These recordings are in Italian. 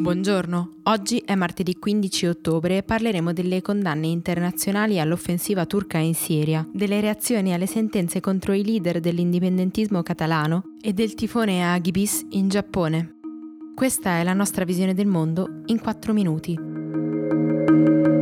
Buongiorno, oggi è martedì 15 ottobre e parleremo delle condanne internazionali all'offensiva turca in Siria, delle reazioni alle sentenze contro i leader dell'indipendentismo catalano e del tifone Agibis in Giappone. Questa è la nostra visione del mondo in 4 minuti.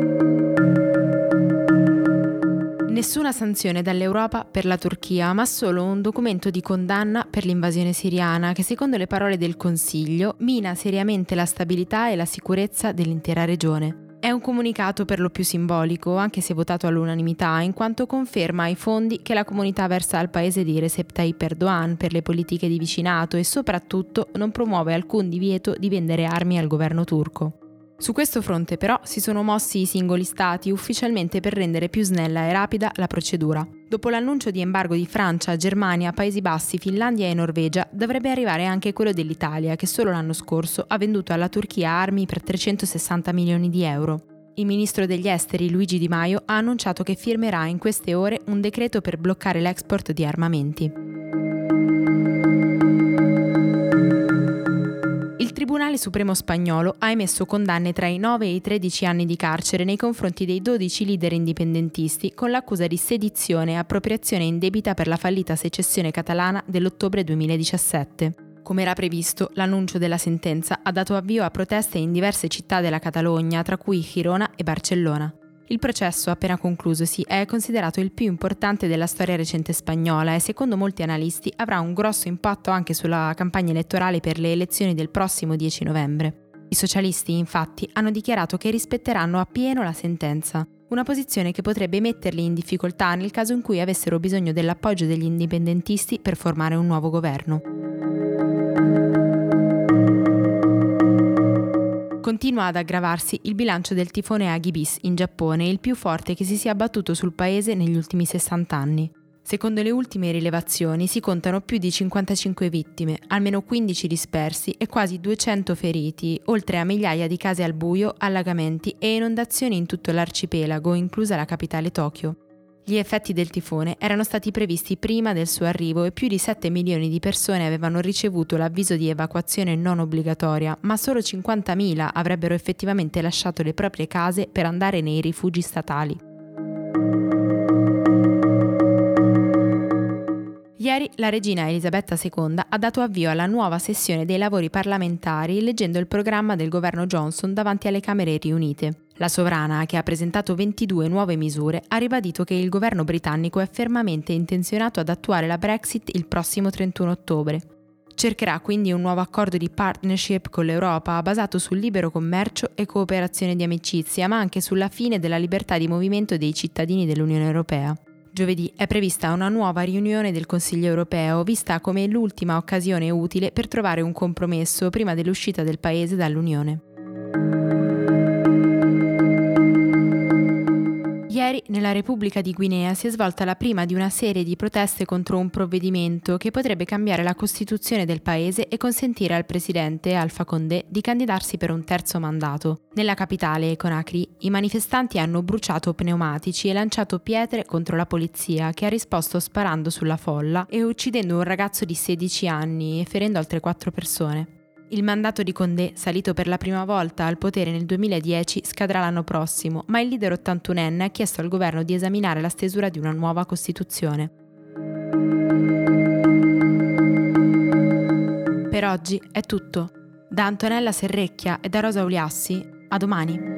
Nessuna sanzione dall'Europa per la Turchia, ma solo un documento di condanna per l'invasione siriana che, secondo le parole del Consiglio, mina seriamente la stabilità e la sicurezza dell'intera regione. È un comunicato per lo più simbolico, anche se votato all'unanimità, in quanto conferma i fondi che la comunità versa al paese di Recep Tayyip Erdogan per le politiche di vicinato e soprattutto non promuove alcun divieto di vendere armi al governo turco. Su questo fronte però si sono mossi i singoli stati ufficialmente per rendere più snella e rapida la procedura. Dopo l'annuncio di embargo di Francia, Germania, Paesi Bassi, Finlandia e Norvegia, dovrebbe arrivare anche quello dell'Italia, che solo l'anno scorso ha venduto alla Turchia armi per 360 milioni di euro. Il ministro degli esteri Luigi Di Maio ha annunciato che firmerà in queste ore un decreto per bloccare l'export di armamenti. Tribunale Supremo spagnolo ha emesso condanne tra i 9 e i 13 anni di carcere nei confronti dei 12 leader indipendentisti con l'accusa di sedizione e appropriazione indebita per la fallita secessione catalana dell'ottobre 2017. Come era previsto, l'annuncio della sentenza ha dato avvio a proteste in diverse città della Catalogna, tra cui Girona e Barcellona. Il processo appena conclusosi è considerato il più importante della storia recente spagnola e secondo molti analisti avrà un grosso impatto anche sulla campagna elettorale per le elezioni del prossimo 10 novembre. I socialisti infatti hanno dichiarato che rispetteranno appieno la sentenza, una posizione che potrebbe metterli in difficoltà nel caso in cui avessero bisogno dell'appoggio degli indipendentisti per formare un nuovo governo. Continua ad aggravarsi il bilancio del tifone Agibis in Giappone, il più forte che si sia abbattuto sul paese negli ultimi 60 anni. Secondo le ultime rilevazioni si contano più di 55 vittime, almeno 15 dispersi e quasi 200 feriti, oltre a migliaia di case al buio, allagamenti e inondazioni in tutto l'arcipelago, inclusa la capitale Tokyo. Gli effetti del tifone erano stati previsti prima del suo arrivo e più di 7 milioni di persone avevano ricevuto l'avviso di evacuazione non obbligatoria, ma solo 50.000 avrebbero effettivamente lasciato le proprie case per andare nei rifugi statali. Ieri la regina Elisabetta II ha dato avvio alla nuova sessione dei lavori parlamentari leggendo il programma del governo Johnson davanti alle Camere riunite. La sovrana, che ha presentato 22 nuove misure, ha ribadito che il governo britannico è fermamente intenzionato ad attuare la Brexit il prossimo 31 ottobre. Cercherà quindi un nuovo accordo di partnership con l'Europa basato sul libero commercio e cooperazione di amicizia, ma anche sulla fine della libertà di movimento dei cittadini dell'Unione Europea. Giovedì è prevista una nuova riunione del Consiglio europeo, vista come l'ultima occasione utile per trovare un compromesso prima dell'uscita del Paese dall'Unione. Ieri nella Repubblica di Guinea si è svolta la prima di una serie di proteste contro un provvedimento che potrebbe cambiare la Costituzione del paese e consentire al presidente Alpha Condé di candidarsi per un terzo mandato. Nella capitale, Conakry, i manifestanti hanno bruciato pneumatici e lanciato pietre contro la polizia che ha risposto sparando sulla folla e uccidendo un ragazzo di 16 anni e ferendo altre quattro persone. Il mandato di Condé, salito per la prima volta al potere nel 2010, scadrà l'anno prossimo, ma il leader 81enne ha chiesto al governo di esaminare la stesura di una nuova Costituzione. Per oggi è tutto. Da Antonella Serrecchia e da Rosa Uliassi, a domani.